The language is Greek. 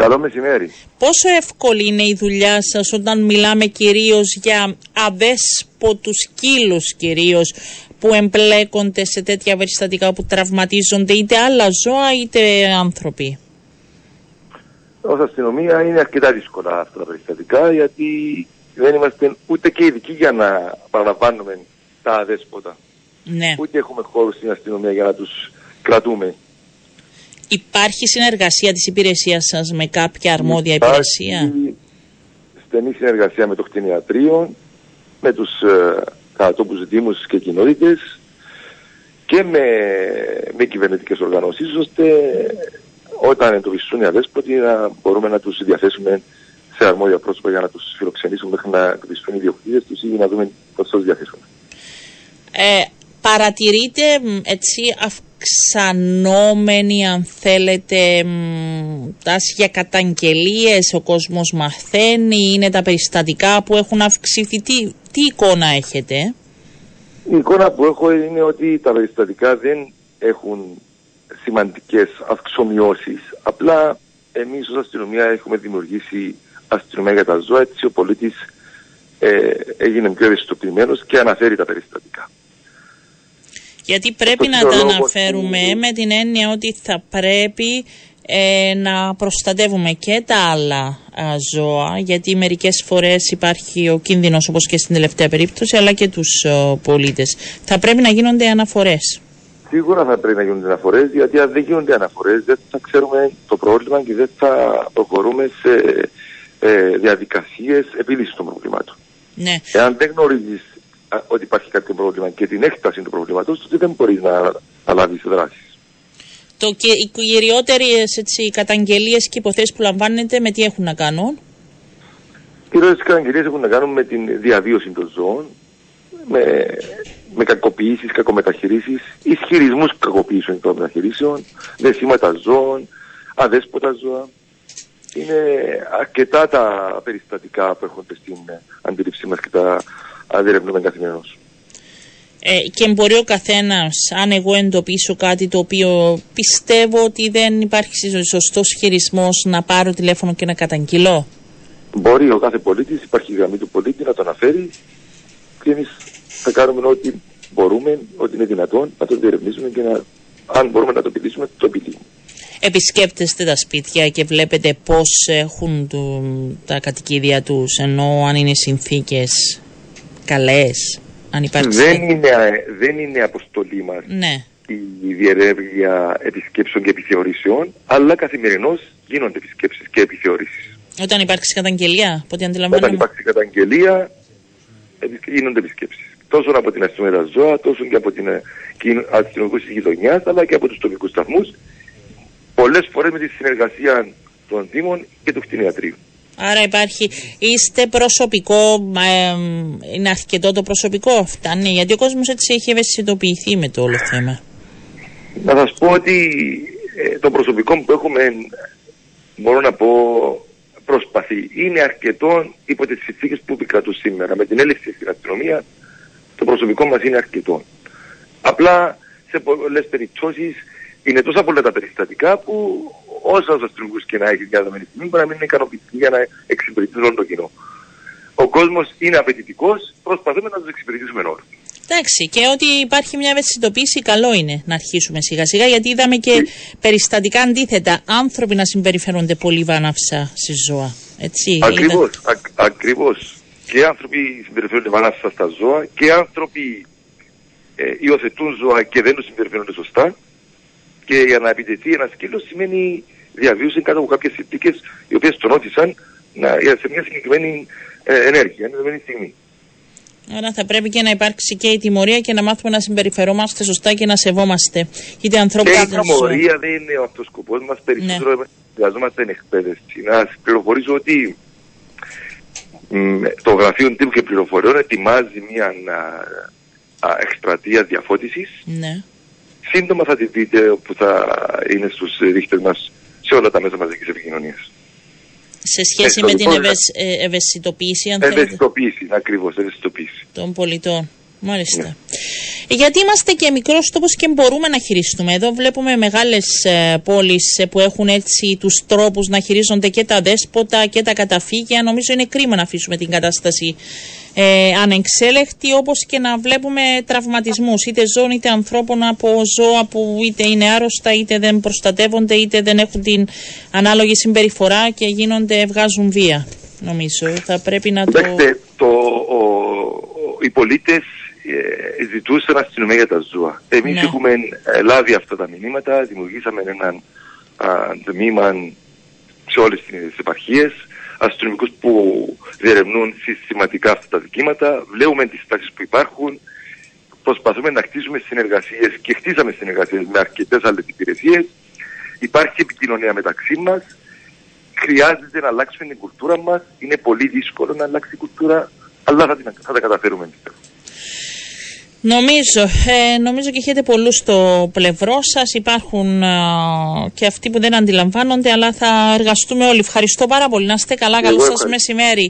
Καλό μεσημέρι. Πόσο εύκολη είναι η δουλειά σας όταν μιλάμε κυρίως για αδέσποτους κύλους κυρίως που εμπλέκονται σε τέτοια περιστατικά που τραυματίζονται είτε άλλα ζώα είτε άνθρωποι; Ω αστυνομία είναι αρκετά δύσκολα αυτά τα περιστατικά γιατί δεν είμαστε ούτε και ειδικοί για να παραλαμβάνουμε τα αδέσποτα. Ναι. Ούτε έχουμε χώρους στην αστυνομία για να τους κρατούμε. Υπάρχει συνεργασία της υπηρεσίας σας με κάποια αρμόδια υπηρεσία; Υπάρχει στενή συνεργασία με το κτηνιατρίο, με τους ε, κατατόπους δήμους και κοινότητες και με, με κυβερνητικές οργανώσεις ώστε όταν εντοπιστούν οι αδέσποτοι να μπορούμε να τους διαθέσουμε σε αρμόδια πρόσωπα για να τους φιλοξενήσουμε μέχρι να εντοπιστούν οι διοκτήτες τους ή να δούμε πώς θα τους διαθέσουμε. Ε, παρατηρείτε μ, έτσι αυξανόμενη αν θέλετε μ, τάση για καταγγελίες, ο κόσμος μαθαίνει, είναι τα περιστατικά που έχουν αυξηθεί. Τι, τι εικόνα έχετε; Η εικόνα που έχω είναι ότι τα περιστατικά δεν έχουν σημαντικές αυξομοιώσεις. Απλά εμείς ως αστυνομία έχουμε δημιουργήσει αστυνομία για τα ζώα έτσι ο πολίτης ε, έγινε πιο ευαισθητοποιημένος και αναφέρει τα περιστατικά. Γιατί πρέπει Αυτό να είναι τα ο λόγος αναφέρουμε που- με την έννοια ότι θα πρέπει ε, να προστατεύουμε και τα άλλα α, ζώα γιατί μερικές φορές υπάρχει ο κίνδυνος όπως και στην τελευταία περίπτωση αλλά και τους ε, πολίτες. Θα πρέπει να γίνονται αναφορές. Σίγουρα θα πρέπει να γίνονται αναφορές, γιατί αν δεν γίνονται αναφορές, δεν θα ξέρουμε το πρόβλημα και δεν θα προχωρούμε σε ε, διαδικασίες επίλυσης των προβλημάτων. Ναι. Εάν δεν γνωρίζεις ότι υπάρχει κάποιο πρόβλημα και την έκταση του προβλήματος, τότε δεν μπορείς να, να λάβει δράσεις. Το και οι κυριότερες έτσι, καταγγελίες και υποθέσεις που λαμβάνετε με τι έχουν να κάνουν; Κυρίω οι καταγγελίες έχουν να κάνουν με την διαβίωση των ζώων, με, με κακοποιήσεις, κακομεταχειρήσεις, ισχυρισμούς κακοποίησεων και κακομεταχειρήσεων, δεσίματα ζώων, αδέσποτα ζώα. Είναι αρκετά τα περιστατικά που έρχονται στην ε, αντίληψή μας και τα διερευνούμε καθημερινώς. Ε, και μπορεί ο καθένας, αν εγώ εντοπίσω κάτι το οποίο πιστεύω ότι δεν υπάρχει σωστός χειρισμός να πάρω τηλέφωνο και να καταγγείλω; Μπορεί ο κάθε πολίτης, υπάρχει η γραμμή του πολίτη να το αναφέρει και εμείς θα κάνουμε ό,τι μπορούμε, ό,τι είναι δυνατόν, να το διερευνήσουμε και να, αν μπορούμε να το επιλύσουμε, το επιλύουμε. Επισκέπτεστε τα σπίτια και βλέπετε πώς έχουν το, τα κατοικίδια τους, ενώ αν είναι συνθήκες; Καλές, αν υπάρχει... Δεν είναι, δεν είναι αποστολή μας Ναι. η διερεύνηση επισκέψεων και επιθεωρήσεων, αλλά καθημερινώς γίνονται επισκέψεις και επιθεωρήσεις. Όταν υπάρξει καταγγελία, από ό,τι Όταν αντιλαμβάνομαι. υπάρξει καταγγελία, επισκ- γίνονται επισκέψεις. Τόσο από την αστυνομία τα ζώα, τόσο και από την ε, κοινο- αστυνομικού της γειτονιάς, αλλά και από τους τοπικούς σταθμούς. Πολλές φορές με τη συνεργασία των Δήμων και του κτηνιατρίου. Άρα υπάρχει, είστε προσωπικό, ε, είναι αρκετό το προσωπικό, φτάνει, γιατί ο κόσμος έτσι έχει ευαισθητοποιηθεί με το όλο θέμα. Να σας πω ότι ε, το προσωπικό που έχουμε, μπορώ να πω, προσπαθεί. Είναι αρκετό υπό τις συνθήκες που επικρατούν σήμερα. Με την έλλειψη στην αστυνομία, το προσωπικό μας είναι αρκετό. Απλά σε πολλές περιπτώσεις είναι τόσα πολλά τα περιστατικά που όσα αστυνομικούς και να έχει μια δεδομένη στιγμή μπορεί να μην είναι ικανοποιητική για να εξυπηρετήσει όλο το κοινό. Ο κόσμος είναι απαιτητικός, προσπαθούμε να τους εξυπηρετήσουμε όλους. Εντάξει, και ότι υπάρχει μια ευαισθητοποίηση, καλό είναι να αρχίσουμε σιγά σιγά, γιατί είδαμε και περιστατικά αντίθετα. Άνθρωποι να συμπεριφέρονται πολύ βάναυσα σε ζώα. Έτσι, Ακριβώς, είδα- ακ- ακριβώς. Και άνθρωποι συμπεριφέρονται βανάσα στα ζώα και άνθρωποι ε, υιοθετούν ζώα και δεν τους συμπεριφέρονται σωστά. Και για να επιτεθεί ένα σκύλος σημαίνει διαβίωση κάτω από κάποιες συνθήκες οι οποίες τον όθησαν να, για- σε μια συγκεκριμένη ε, ενέργεια, μια συγκεκριμένη στιγμή. Άρα θα πρέπει και να υπάρξει και η τιμωρία και να μάθουμε να συμπεριφερόμαστε σωστά και να σεβόμαστε είτε ανθρώπους Και η είτε ζώα. τιμωρία δεν είναι ο αυτός σκοπός μας, περισσότερο χρειαζόμαστε την εκπαίδευση. Να σας πληροφορήσω ότι μ, το Γραφείο Τύπου και Πληροφοριών ετοιμάζει μια α, α, εκστρατεία διαφώτισης. Ναι. Σύντομα θα τη δείτε που θα είναι στους ρίχτες μας σε όλα τα μέσα μαζικής επικοινωνίας. Σε σχέση Ε, με το την λοιπόν, ευαισ- ε, ευαισθητοποίηση, αν θέλετε. Ευαισθητοποίηση, ακριβώς, ευαισθητοποίηση. των πολιτών. Μάλιστα. Γιατί είμαστε και μικρός τόπος και μπορούμε να χειριστούμε. Εδώ βλέπουμε μεγάλες πόλεις που έχουν έτσι τους τρόπους να χειρίζονται και τα δέσποτα και τα καταφύγια. Νομίζω είναι κρίμα να αφήσουμε την κατάσταση ε, ανεξέλεκτη όπως και να βλέπουμε τραυματισμούς είτε ζώων είτε ανθρώπων από ζώα που είτε είναι άρρωστα είτε δεν προστατεύονται είτε δεν έχουν την ανάλογη συμπεριφορά και γίνονται, βγάζουν βία νομίζω. Θα πρέπει να το... το ο, οι πολίτες ε, ζητούσαν αστυνομία για τα ζώα. Εμείς ναι. έχουμε ε, λάβει αυτά τα μηνύματα, δημιουργήσαμε έναν τμήμα σε όλες τις επαρχίες αστυνομικούς που διερευνούν συστηματικά αυτά τα δικήματα, βλέπουμε τις τάσει που υπάρχουν, προσπαθούμε να χτίσουμε συνεργασίες και χτίσαμε συνεργασίες με αρκετές άλλες υπηρεσίες. Υπάρχει επικοινωνία μεταξύ μας. Χρειάζεται να αλλάξουμε την κουλτούρα μας. Είναι πολύ δύσκολο να αλλάξει η κουλτούρα, αλλά θα, θα τα καταφέρουμε πιστεύω. Νομίζω, ε, νομίζω και έχετε πολλούς στο πλευρό σας. Υπάρχουν ε, και αυτοί που δεν αντιλαμβάνονται, αλλά θα εργαστούμε όλοι. Ευχαριστώ πάρα πολύ. Να είστε καλά. Καλό σας μεσημέρι.